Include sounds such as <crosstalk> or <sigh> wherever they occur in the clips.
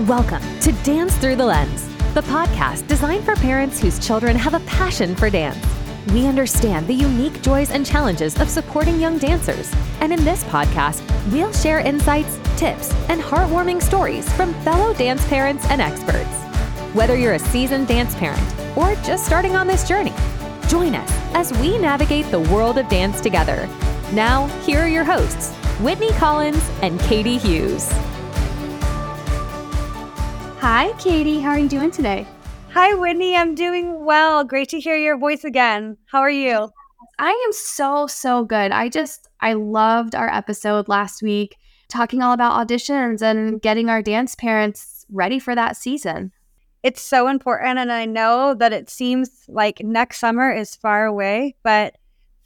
Welcome to Dance Through the Lens, the podcast designed for parents whose children have a passion for dance. We understand the unique joys and challenges of supporting young dancers, and in this podcast, we'll share insights, tips, and heartwarming stories from fellow dance parents and experts. Whether you're a seasoned dance parent or just starting on this journey, join us as we navigate the world of dance together. Now, here are your hosts, Whitney Collins and Kayte Hughes. Hi, Kayte. How are you doing today? Hi, Whitney. I'm doing well. Great to hear your voice again. How are you? I am so, so good. I just, I loved our episode last week talking all about auditions and getting our dance parents ready for that season. It's so important. And I know that it seems like next summer is far away, but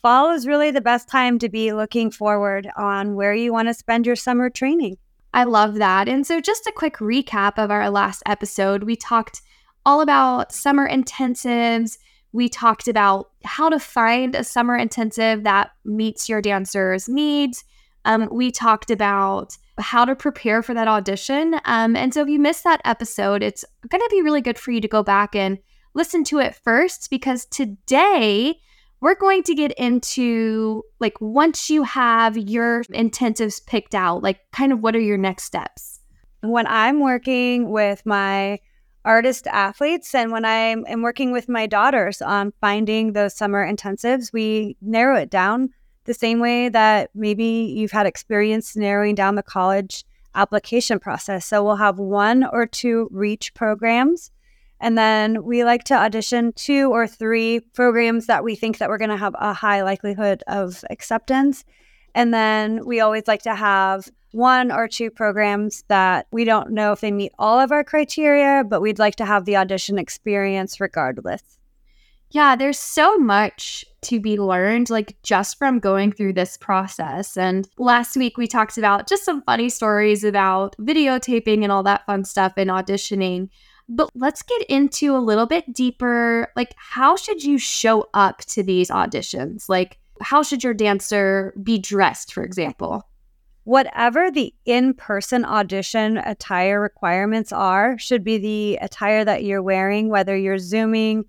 fall is really the best time to be looking forward on where you want to spend your summer training. I love that. And so, just a quick recap of our last episode, we talked all about summer intensives. We talked about how to find a summer intensive that meets your dancer's needs. Um, we talked about how to prepare for that audition. Um, and so, if you missed that episode, it's going to be really good for you to go back and listen to it first because today we're going to get into like once you have your intensives picked out, like kind of what are your next steps? When I'm working with my artist athletes and when I'm, I'm working with my daughters on finding those summer intensives, we narrow it down the same way that maybe you've had experience narrowing down the college application process. So we'll have one or two reach programs and then we like to audition two or three programs that we think that we're going to have a high likelihood of acceptance. And then we always like to have one or two programs that we don't know if they meet all of our criteria, but we'd like to have the audition experience regardless. Yeah, there's so much to be learned, like just from going through this process. And last week we talked about just some funny stories about videotaping and all that fun stuff and auditioning. But let's get into a little bit deeper. Like, how should you show up to these auditions? Like, how should your dancer be dressed, for example? Whatever the in person audition attire requirements are, should be the attire that you're wearing, whether you're Zooming,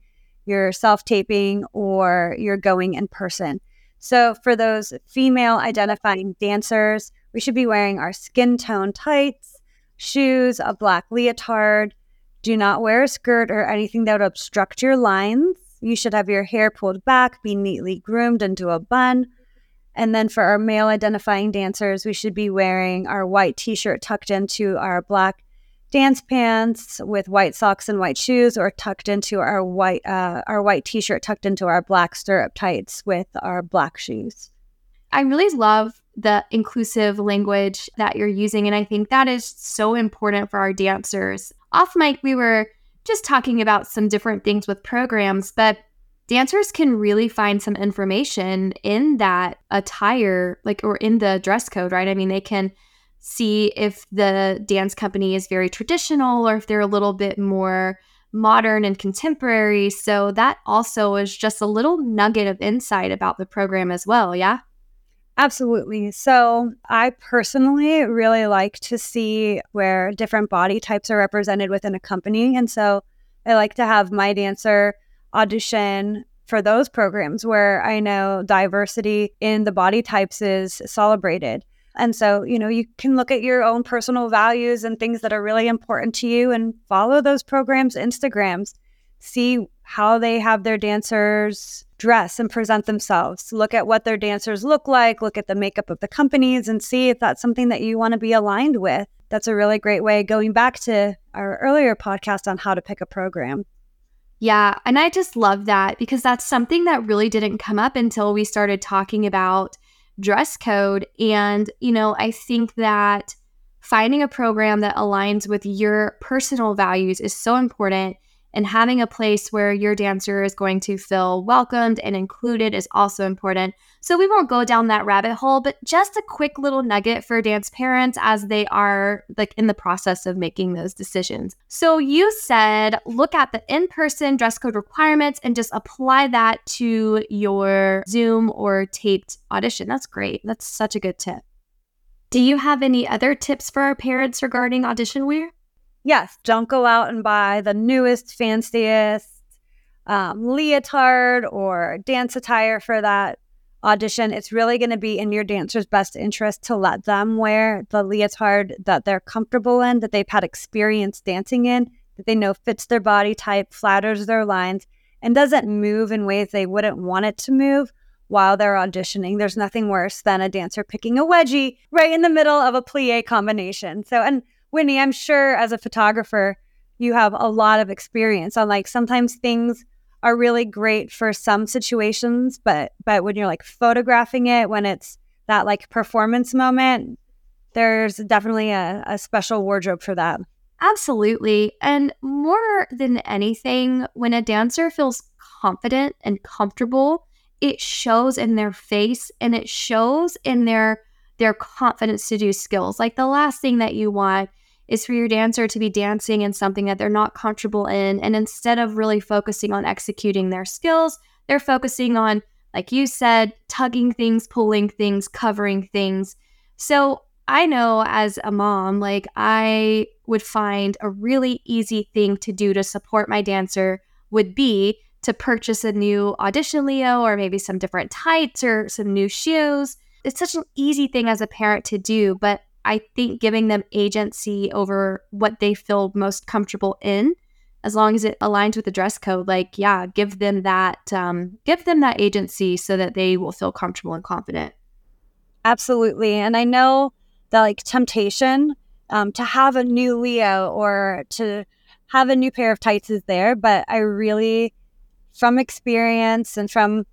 you're self taping, or you're going in person. So, for those female identifying dancers, we should be wearing our skin tone tights, shoes, a black leotard, do not wear a skirt or anything that would obstruct your lines. You should have your hair pulled back, be neatly groomed into a bun. And then for our male identifying dancers, we should be wearing our white t shirt tucked into our black dance pants with white socks and white shoes, or tucked into our white uh, our white t shirt tucked into our black stirrup tights with our black shoes. I really love the inclusive language that you're using. And I think that is so important for our dancers. Off mic, we were just talking about some different things with programs, but dancers can really find some information in that attire, like, or in the dress code, right? I mean, they can see if the dance company is very traditional or if they're a little bit more modern and contemporary. So that also is just a little nugget of insight about the program as well. Yeah. Absolutely. So, I personally really like to see where different body types are represented within a company. And so, I like to have my dancer audition for those programs where I know diversity in the body types is celebrated. And so, you know, you can look at your own personal values and things that are really important to you and follow those programs' Instagrams. See how they have their dancers dress and present themselves. Look at what their dancers look like, look at the makeup of the companies, and see if that's something that you want to be aligned with. That's a really great way going back to our earlier podcast on how to pick a program. Yeah, and I just love that because that's something that really didn't come up until we started talking about dress code. And, you know, I think that finding a program that aligns with your personal values is so important and having a place where your dancer is going to feel welcomed and included is also important. So we won't go down that rabbit hole, but just a quick little nugget for dance parents as they are like in the process of making those decisions. So you said look at the in-person dress code requirements and just apply that to your Zoom or taped audition. That's great. That's such a good tip. Do you have any other tips for our parents regarding audition wear? Yes, don't go out and buy the newest, fanciest um, leotard or dance attire for that audition. It's really going to be in your dancer's best interest to let them wear the leotard that they're comfortable in, that they've had experience dancing in, that they know fits their body type, flatters their lines, and doesn't move in ways they wouldn't want it to move while they're auditioning. There's nothing worse than a dancer picking a wedgie right in the middle of a plie combination. So, and Whitney, I'm sure as a photographer, you have a lot of experience on like sometimes things are really great for some situations, but but when you're like photographing it, when it's that like performance moment, there's definitely a, a special wardrobe for that. Absolutely. And more than anything, when a dancer feels confident and comfortable, it shows in their face and it shows in their their confidence to do skills. Like the last thing that you want is for your dancer to be dancing in something that they're not comfortable in and instead of really focusing on executing their skills, they're focusing on like you said, tugging things, pulling things, covering things. So, I know as a mom, like I would find a really easy thing to do to support my dancer would be to purchase a new audition Leo or maybe some different tights or some new shoes. It's such an easy thing as a parent to do, but I think giving them agency over what they feel most comfortable in, as long as it aligns with the dress code, like yeah, give them that um, give them that agency so that they will feel comfortable and confident. Absolutely, and I know the like temptation um, to have a new Leo or to have a new pair of tights is there. But I really, from experience and from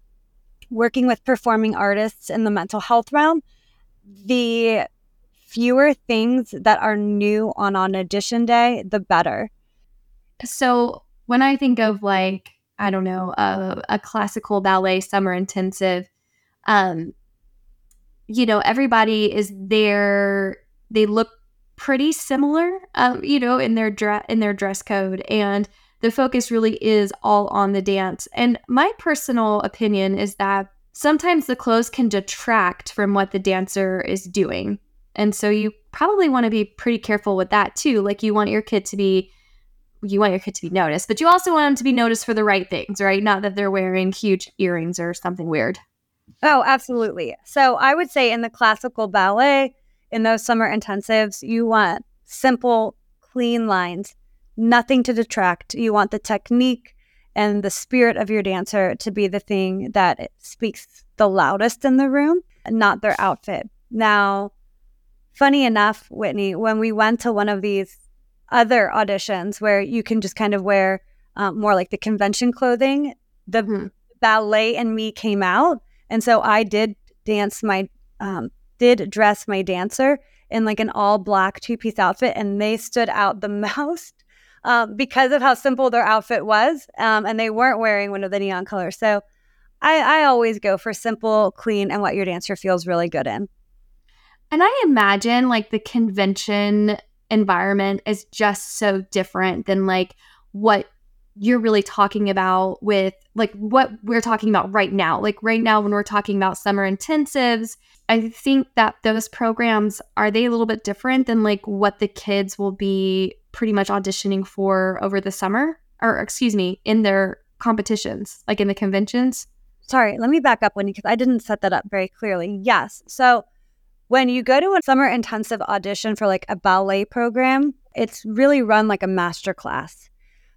working with performing artists in the mental health realm, the fewer things that are new on on audition day, the better. So when I think of like, I don't know, a, a classical ballet summer intensive, um, you know, everybody is there. They look pretty similar, um, you know, in their dress in their dress code, and the focus really is all on the dance. And my personal opinion is that sometimes the clothes can detract from what the dancer is doing, and so you probably want to be pretty careful with that too. Like you want your kid to be you want your kid to be noticed, but you also want them to be noticed for the right things, right? Not that they're wearing huge earrings or something weird. Oh, absolutely. So I would say in the classical ballet, in those summer intensives, you want simple, clean lines, nothing to detract. You want the technique and the spirit of your dancer to be the thing that speaks the loudest in the room, not their outfit. Now, funny enough, Whitney, when we went to one of these other auditions where you can just kind of wear um, more like the convention clothing, the mm-hmm. ballet and me came out and so I did dance my, um, did dress my dancer in like an all black two piece outfit, and they stood out the <laughs> most um, because of how simple their outfit was. Um, and they weren't wearing one of the neon colors. So I, I always go for simple, clean, and what your dancer feels really good in. And I imagine like the convention environment is just so different than like what you're really talking about with like what we're talking about right now. Like right now, when we're talking about summer intensives, I think that those programs are they a little bit different than like what the kids will be pretty much auditioning for over the summer, or excuse me, in their competitions, like in the conventions. Sorry, let me back up when because I didn't set that up very clearly. Yes, so when you go to a summer intensive audition for like a ballet program, it's really run like a master class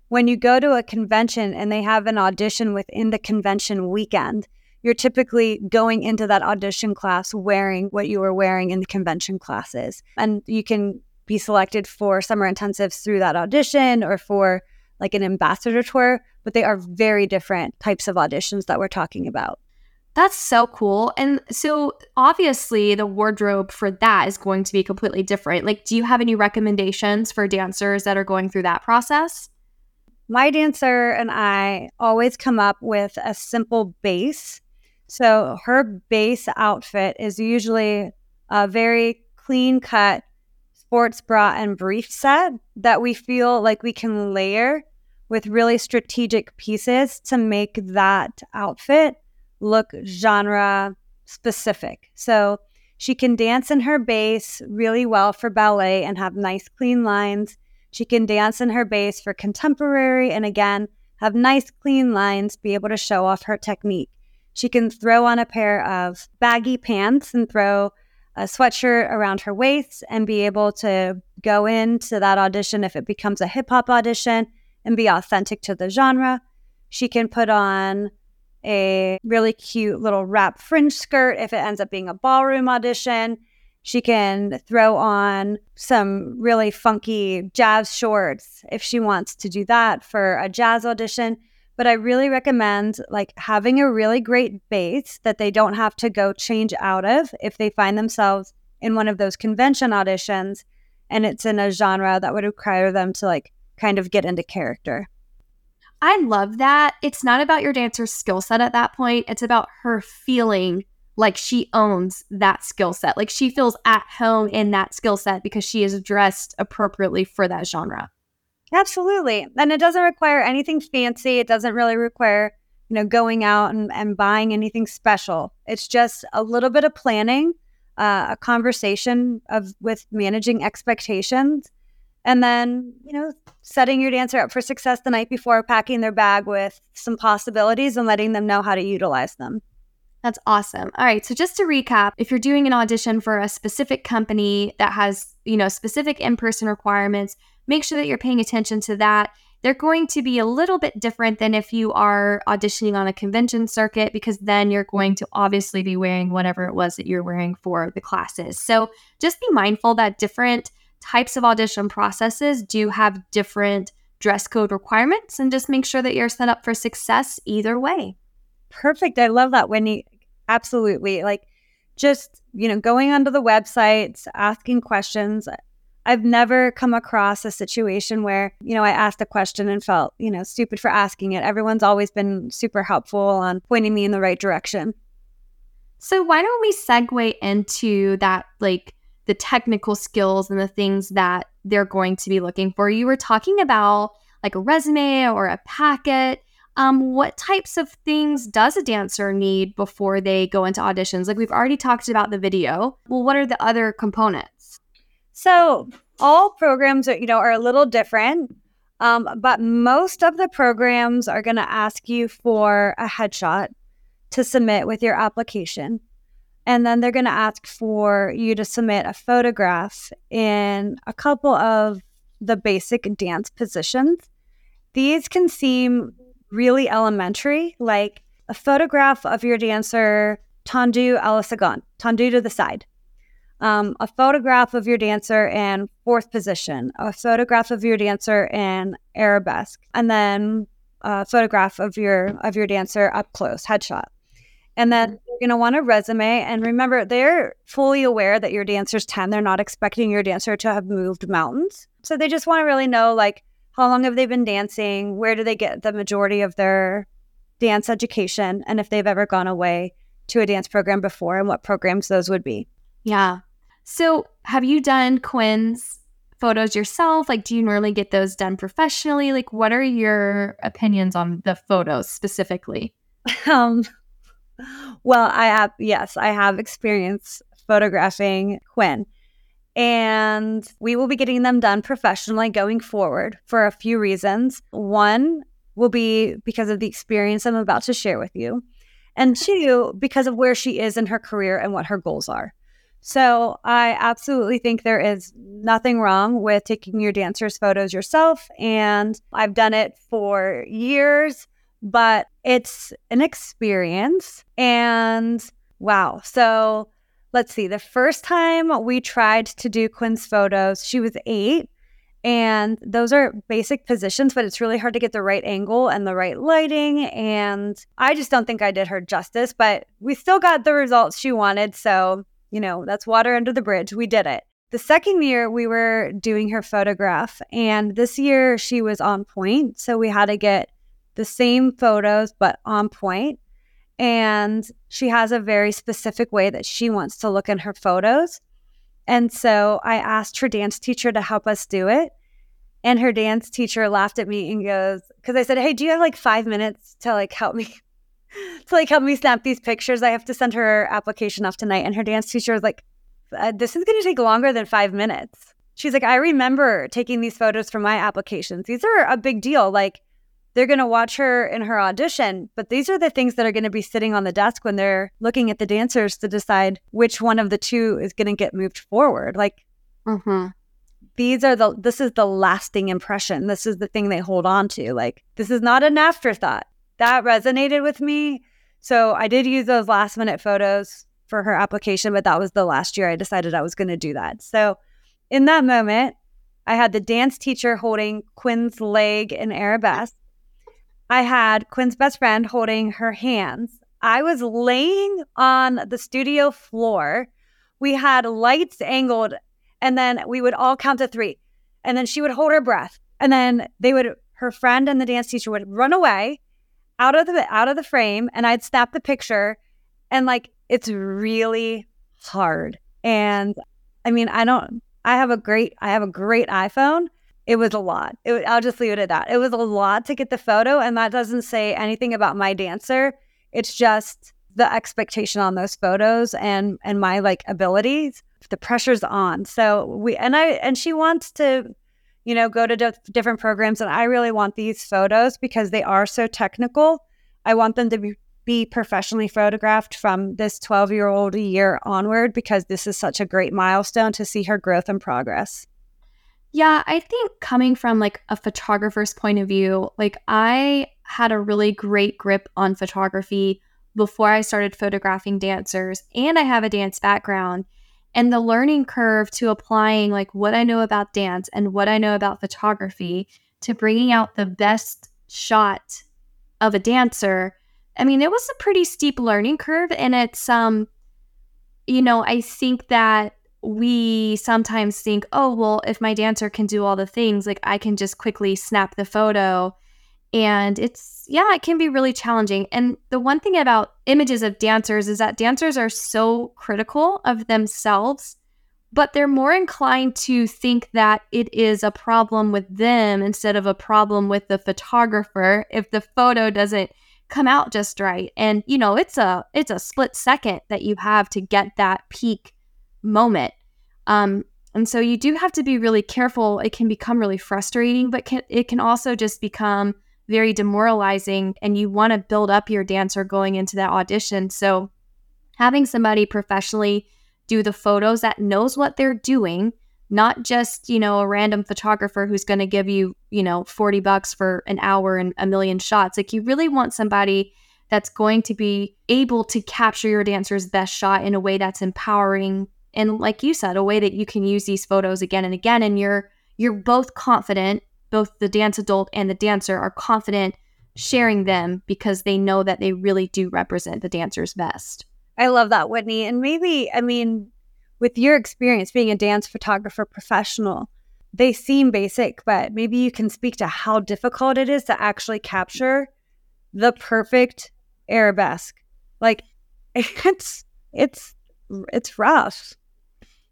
when you go to a convention and they have an audition within the convention weekend, you're typically going into that audition class wearing what you were wearing in the convention classes. And you can be selected for summer intensives through that audition or for like an ambassador tour, but they are very different types of auditions that we're talking about. That's so cool. And so obviously the wardrobe for that is going to be completely different. Like do you have any recommendations for dancers that are going through that process? my dancer and I always come up with a simple base. So her base outfit is usually a very clean cut sports bra and brief set that we feel like we can layer with really strategic pieces to make that outfit look genre specific. So she can dance in her base really well for ballet and have nice clean lines She can dance in her base for contemporary and again, have nice clean lines, be able to show off her technique. She can throw on a pair of baggy pants and throw a sweatshirt around her waist and be able to go into that audition if it becomes a hip hop audition and be authentic to the genre. She can put on a really cute little wrap fringe skirt if it ends up being a ballroom audition. She can throw on some really funky jazz shorts if she wants to do that for a jazz audition. But I really recommend like having a really great base that they don't have to go change out of if they find themselves in one of those convention auditions and it's in a genre that would require them to like kind of get into character. I love that. It's not about your dancer's skill set at that point. It's about her feeling like she owns that skill set. Like she feels at home in that skill set because she is dressed appropriately for that genre. Absolutely. And it doesn't require anything fancy. It doesn't really require, you know, going out and, and buying anything special. It's just a little bit of planning, uh, a conversation of with managing expectations and then you know setting your dancer up for success the night before packing their bag with some possibilities and letting them know how to utilize them. That's awesome. All right so just to recap if you're doing an audition for a specific company that has you know specific in-person requirements make sure that you're paying attention to that. They're going to be a little bit different than if you are auditioning on a convention circuit because then you're going to obviously be wearing whatever it was that you're wearing for the classes. So just be mindful that different types of audition processes do have different dress code requirements and just make sure that you're set up for success either way. Perfect. I love that, Wendy. Absolutely. Like just, you know, going onto the websites, asking questions. I've never come across a situation where, you know, I asked a question and felt, you know, stupid for asking it. Everyone's always been super helpful on pointing me in the right direction. So, why don't we segue into that like the technical skills and the things that they're going to be looking for. You were talking about like a resume or a packet. Um, what types of things does a dancer need before they go into auditions? Like we've already talked about the video. Well, what are the other components? So all programs are, you know, are a little different. Um, but most of the programs are going to ask you for a headshot to submit with your application. And then they're going to ask for you to submit a photograph in a couple of the basic dance positions. These can seem really elementary, like a photograph of your dancer tendu à la to the side. Um, a photograph of your dancer in fourth position, a photograph of your dancer in arabesque, and then a photograph of your of your dancer up close, headshot. And then. You're going to want a resume. And remember, they're fully aware that your dancer's 10. They're not expecting your dancer to have moved mountains. So they just want to really know, like, how long have they been dancing? Where do they get the majority of their dance education? And if they've ever gone away to a dance program before and what programs those would be. Yeah. So have you done Quinn's photos yourself? Like, do you normally get those done professionally? Like, what are your opinions on the photos specifically? <laughs> Um, well, I have, yes, I have experience photographing Quinn. And we will be getting them done professionally going forward for a few reasons. One will be because of the experience I'm about to share with you. And two, because of where she is in her career and what her goals are. So I absolutely think there is nothing wrong with taking your dancers' photos yourself. And I've done it for years but it's an experience. And wow. So let's see. The first time we tried to do Quinn's photos, she was eight. And those are basic positions, but it's really hard to get the right angle and the right lighting. And I just don't think I did her justice, but we still got the results she wanted. So, you know, that's water under the bridge. We did it. The second year, we were doing her photograph, and this year she was on point. So we had to get the same photos, but on point. And she has a very specific way that she wants to look in her photos. And so I asked her dance teacher to help us do it. And her dance teacher laughed at me and goes, because I said, Hey, do you have like five minutes to like help me? <laughs> to like help me snap these pictures. I have to send her application off tonight. And her dance teacher was like, uh, This is going to take longer than five minutes. she's like, I remember taking these photos for my applications. These are a big deal. Like, they're going to watch her in her audition, but these are the things that are going to be sitting on the desk when they're looking at the dancers to decide which one of the two is going to get moved forward. Like, Mm-hmm. these are the this is the lasting impression. This is the thing they hold on to. Like, this is not an afterthought. That resonated with me. So I did use those last minute photos for her application, but that was the last year I decided I was going to do that. So in that moment, I had the dance teacher holding Quinn's leg in arabesque. I had Quinn's best friend holding her hands. I was laying on the studio floor. We had lights angled, and then we would all count to three. And then she would hold her breath. And then they would, her friend and the dance teacher would run away out of the out of the frame, and I'd snap the picture. And like it's really hard. And I mean, I don't I have a great I have a great iPhone. It was a lot. It, I'll just leave it at that. It was a lot to get the photo, and that doesn't say anything about my dancer. It's just the expectation on those photos and and my like abilities. The pressure's on. So we and I and she wants to, you know, go to dif- different programs, and I really want these photos because they are so technical. I want them to be be professionally photographed from this 12 year old year onward because this is such a great milestone to see her growth and progress. Yeah, I think coming from like a photographer's point of view, like I had a really great grip on photography before I started photographing dancers, and I have a dance background. And the learning curve to applying like what I know about dance and what I know about photography to bringing out the best shot of a dancer. I mean, it was a pretty steep learning curve, and it's um, you know, I think that we sometimes think, oh, well, if my dancer can do all the things, like I can just quickly snap the photo. And it's, yeah, it can be really challenging. And the one thing about images of dancers is that dancers are so critical of themselves, but they're more inclined to think that it is a problem with them instead of a problem with the photographer if the photo doesn't come out just right. And you know, it's a it's a split second that you have to get that peak moment. Um, and so you do have to be really careful. It can become really frustrating, but can, it can also just become very demoralizing. And you want to build up your dancer going into that audition. So having somebody professionally do the photos that knows what they're doing, not just, you know, a random photographer who's going to give you, you know, 40 bucks for an hour and a million shots. Like you really want somebody that's going to be able to capture your dancer's best shot in a way that's empowering and like you said a way that you can use these photos again and again and you're you're both confident both the dance adult and the dancer are confident sharing them because they know that they really do represent the dancer's best I love that, Whitney. And maybe, I mean, with your experience being a dance photographer professional, they seem basic, but maybe you can speak to how difficult it is to actually capture the perfect arabesque. Like <laughs> it's it's it's rough.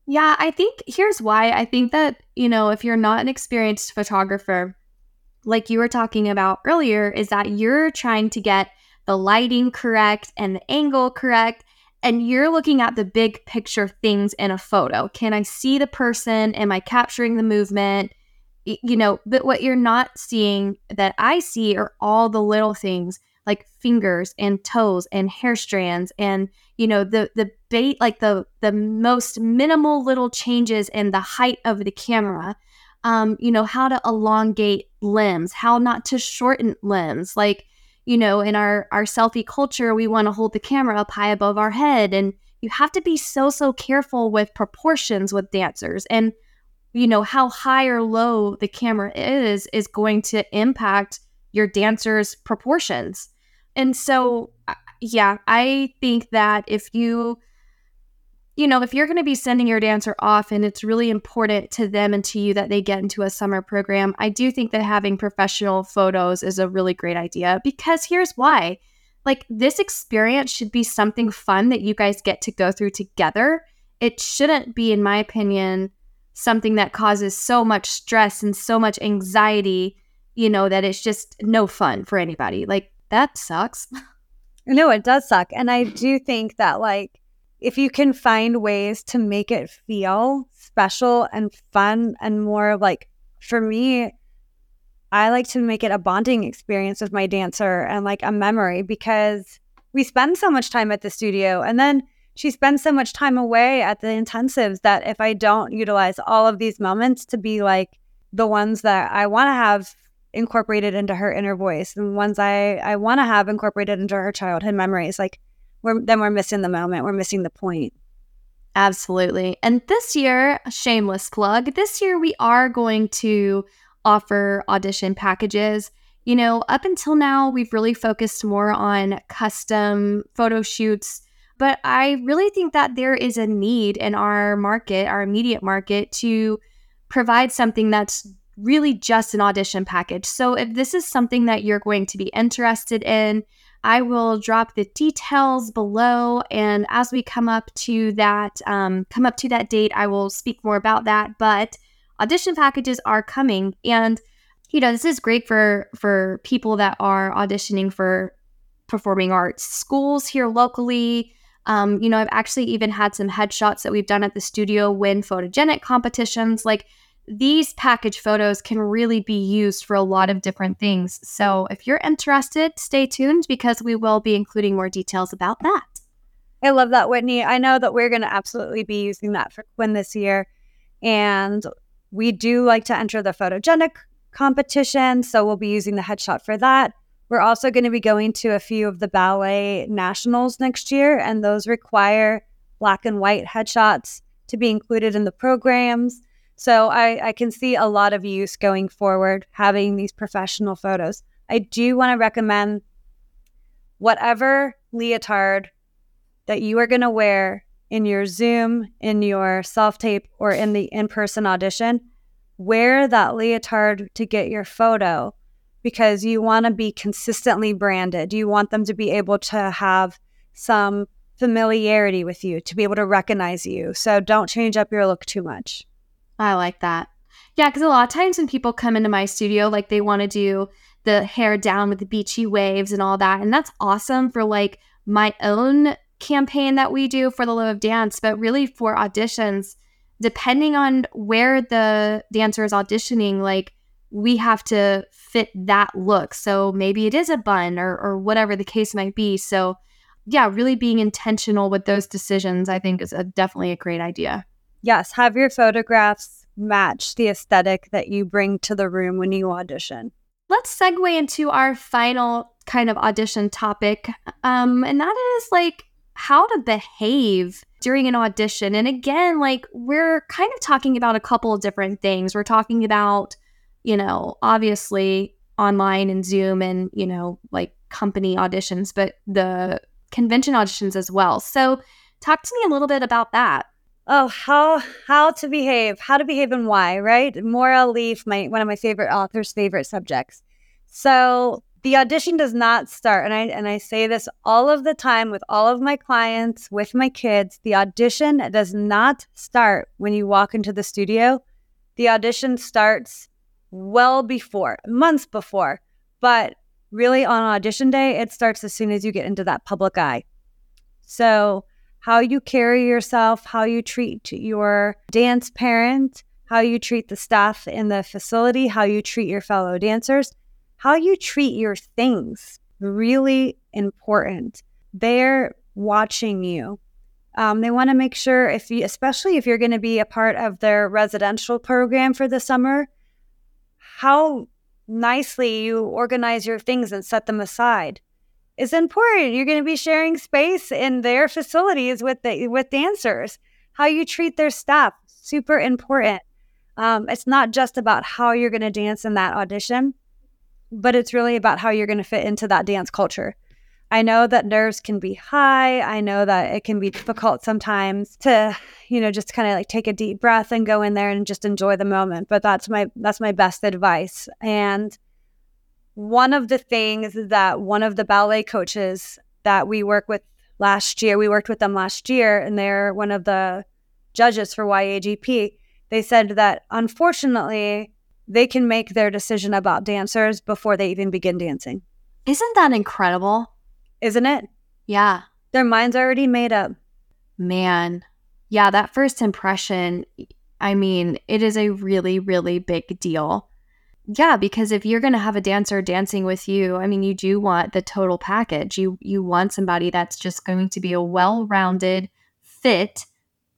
Yeah, I think here's why. I think that, you know, if you're not an experienced photographer, like you were talking about earlier, is that you're trying to get the lighting correct and the angle correct. And you're looking at the big picture things in a photo. Can I see the person? Am I capturing the movement? You know, but what you're not seeing that I see are all the little things like fingers and toes and hair strands and you know the the bait like the the most minimal little changes in the height of the camera um you know how to elongate limbs how not to shorten limbs. Like you know in our our selfie culture we want to hold the camera up high above our head and you have to be so so careful with proportions with dancers and you know how high or low the camera is is going to impact your dancer's proportions and so uh, yeah i think that if you you know if you're going to be sending your dancer off and it's really important to them and to you that they get into a summer program i do think that having professional photos is a really great idea because here's why. Like this experience should be something fun that you guys get to go through together. It shouldn't be in my opinion something that causes so much stress and so much anxiety you know that it's just no fun for anybody. Like that sucks <laughs> No, it does suck. And I do think that like if you can find ways to make it feel special and fun and more like for me I like to make it a bonding experience with my dancer and like a memory because we spend so much time at the studio and then she spends so much time away at the intensives that if I don't utilize all of these moments to be like the ones that I want to have incorporated into her inner voice and ones I, I want to have incorporated into her childhood memories, like we're, then we're missing the moment. We're missing the point. Absolutely. And this year, shameless plug, this year we are going to offer audition packages. You know, up until now, we've really focused more on custom photo shoots, but I really think that there is a need in our market, our immediate market, to provide something that's really just an audition package. So if this is something that you're going to be interested in, I will drop the details below, and as we come up to that, um, come up to that date, I will speak more about that. But audition packages are coming, and you know this is great for for people that are auditioning for performing arts schools here locally. Um, you know, I've actually even had some headshots that we've done at the studio win photogenic competitions. Like these package photos can really be used for a lot of different things. So if you're interested, stay tuned because we will be including more details about that. I love that, Whitney. I know that we're going to absolutely be using that for Quinn this year. And we do like to enter the photogenic competition. So we'll be using the headshot for that. We're also going to be going to a few of the ballet nationals next year, and those require black and white headshots to be included in the programs. So I, I can see a lot of use going forward having these professional photos. I do want to recommend whatever leotard that you are going to wear in your Zoom, in your self tape, or in the in person audition, wear that leotard to get your photo because you want to be consistently branded. You want them to be able to have some familiarity with you, to be able to recognize you. So don't change up your look too much. I like that. Yeah, because a lot of times when people come into my studio, like they want to do the hair down with the beachy waves and all that. And that's awesome for like my own campaign that we do for the love of dance. But really for auditions, depending on where the dancer is auditioning, like we have to fit that look. So maybe it is a bun or, or whatever the case might be. So yeah, really being intentional with those decisions, I think is a, definitely a great idea yes, have your photographs match the aesthetic that you bring to the room when you audition. Let's segue into our final kind of audition topic. Um, and that is like how to behave during an audition. And again, like we're kind of talking about a couple of different things. We're talking about, you know, obviously online and Zoom and, you know, like company auditions, but the convention auditions as well. So, talk to me a little bit about that oh how how to behave how to behave and why right? Maura Leaf my one of my favorite authors favorite subjects. So the audition does not start and i and i say this all of the time with all of my clients with my kids the audition does not start when you walk into the studio. The audition starts well before months before but really on audition day it starts as soon as you get into that public eye. So how you carry yourself, how you treat your dance parent, how you treat the staff in the facility, how you treat your fellow dancers, how you treat your things. Really important. They're watching you. Um, they want to make sure if you, especially if you're going to be a part of their residential program for the summer, how nicely you organize your things and set them aside is important. You're going to be sharing space in their facilities with the, with dancers. How you treat their staff, super important. Um, it's not just about how you're going to dance in that audition, but it's really about how you're going to fit into that dance culture. I know that nerves can be high. I know that it can be difficult sometimes to, you know, just kind of like take a deep breath and go in there and just enjoy the moment. But that's my that's my best advice. And one of the things that one of the ballet coaches that we work with last year, we worked with them last year, and they're one of the judges for YAGP. They said that unfortunately, they can make their decision about dancers before they even begin dancing. Isn't that incredible? Isn't it? Yeah. Their mind's are already made up. Man. Yeah, that first impression, I mean, it is a really, really big deal. Yeah, because if you're going to have a dancer dancing with you, I mean, you do want the total package. You you want somebody that's just going to be a well-rounded fit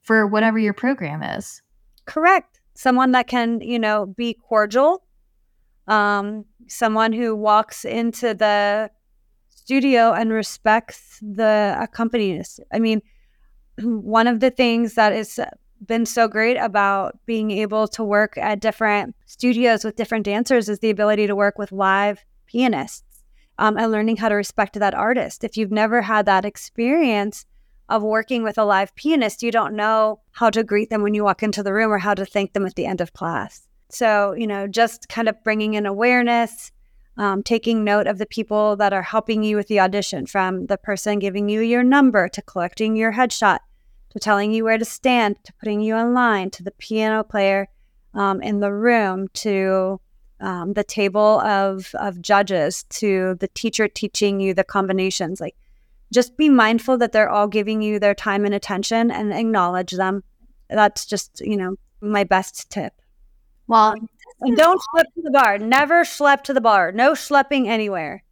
for whatever your program is. Correct. Someone that can, you know, be cordial. Um, someone who walks into the studio and respects the accompanist. I mean, <clears throat> one of the things that has been so great about being able to work at different studios with different dancers is the ability to work with live pianists um, and learning how to respect that artist. If you've never had that experience of working with a live pianist, you don't know how to greet them when you walk into the room or how to thank them at the end of class. So, you know, just kind of bringing in awareness, um, taking note of the people that are helping you with the audition, from the person giving you your number to collecting your headshot to telling you where to stand to putting you in line to the piano player um, in the room to um, the table of, of judges to the teacher teaching you the combinations. Like, just be mindful that they're all giving you their time and attention and acknowledge them. That's just, you know, my best tip. Well, and don't schlep to the bar. Never schlep to the bar. No schlepping anywhere.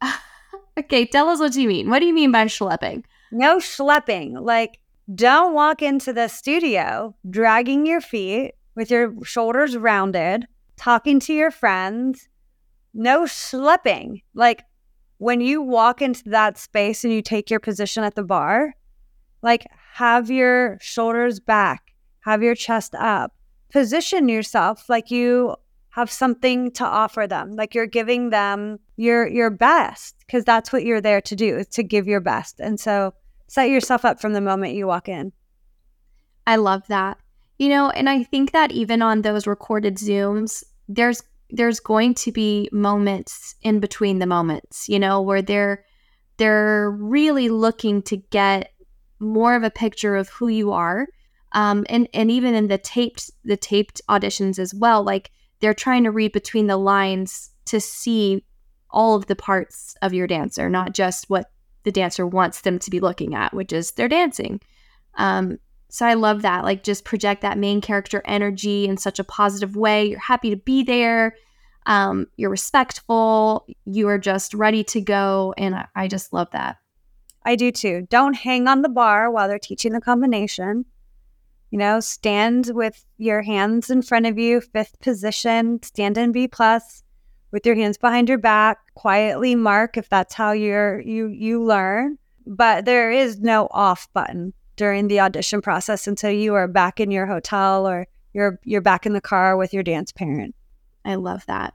<laughs> okay, tell us what you mean. What do you mean by schlepping? No schlepping. Like, don't walk into the studio dragging your feet with your shoulders rounded, talking to your friends. No schlepping. Like, when you walk into that space and you take your position at the bar, like have your shoulders back, have your chest up, position yourself like you have something to offer them, like you're giving them your your best because that's what you're there to do, is to give your best. And so set yourself up from the moment you walk in. I love that. You know, and I think that even on those recorded Zooms, there's there's going to be moments in between the moments, you know, where they're they're really looking to get more of a picture of who you are. Um, and and even in the taped the taped auditions as well, like they're trying to read between the lines to see all of the parts of your dancer, not just what the dancer wants them to be looking at, which is their dancing. Um, so I love that. Like just project that main character energy in such a positive way. You're happy to be there. Um, you're respectful. You are just ready to go. And I, I just love that. I do too. Don't hang on the bar while they're teaching the combination. You know, stand with your hands in front of you, fifth position, stand in B plus with your hands behind your back, quietly mark if that's how you're you you learn. But there is no off button during the audition process until you are back in your hotel or you're you're back in the car with your dance parent. I love that.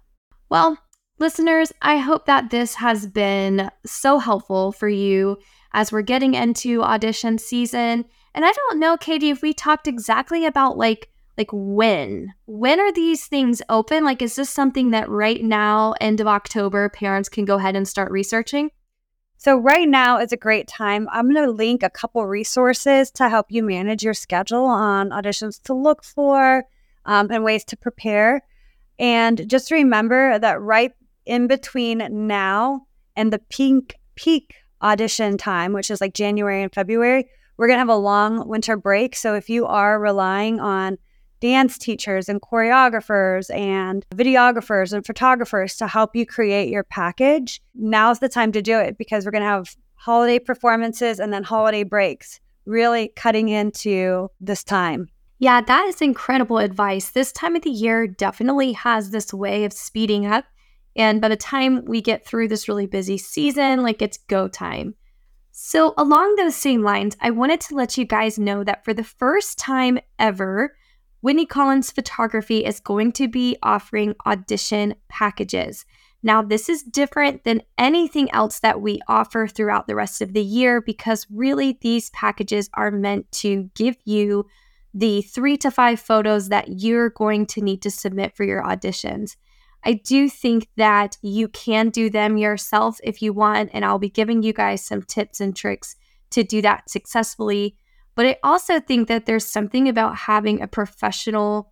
Well, listeners, I hope that this has been so helpful for you as we're getting into audition season. And I don't know, Kayte, if we talked exactly about like like when when are these things open like is this something that right now end of october parents can go ahead and start researching so, right now is a great time. I'm going to link a couple resources to help you manage your schedule on auditions to look for um, and ways to prepare. And just remember that right in between now and the peak, peak audition time, which is like January and February, we're going to have a long winter break. So, if you are relying on dance teachers and choreographers and videographers and photographers to help you create your package, now's the time to do it because we're going to have holiday performances and then holiday breaks, really cutting into this time. Yeah, that is incredible advice. This time of the year definitely has this way of speeding up. And by the time we get through this really busy season, like it's go time. So, along those same lines, I wanted to let you guys know that for the first time ever, Whitney Collins Photography is going to be offering audition packages. Now, this is different than anything else that we offer throughout the rest of the year because really these packages are meant to give you the three to five photos that you're going to need to submit for your auditions. I do think that you can do them yourself if you want, and I'll be giving you guys some tips and tricks to do that successfully. But I also think that there's something about having a professional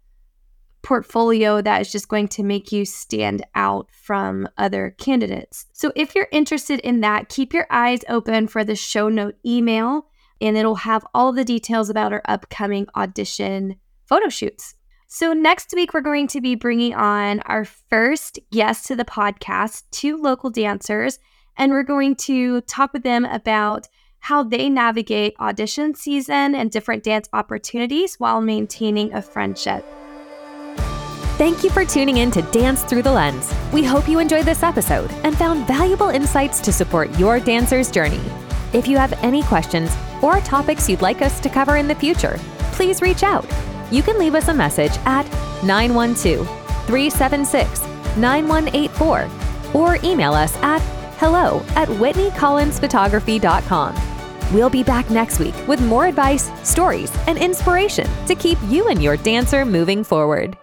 portfolio that is just going to make you stand out from other candidates. So if you're interested in that, keep your eyes open for the show note email, and it'll have all the details about our upcoming audition photo shoots. So, next week, we're going to be bringing on our first guest to the podcast, two local dancers, and we're going to talk with them about how they navigate audition season and different dance opportunities while maintaining a friendship. Thank you for tuning in to Dance Through the Lens. We hope you enjoyed this episode and found valuable insights to support your dancer's journey. If you have any questions or topics you'd like us to cover in the future, please reach out. You can leave us a message at 912 376 9184 or email us at hello at whitneycollinsphotography.com. We'll be back next week with more advice, stories, and inspiration to keep you and your dancer moving forward.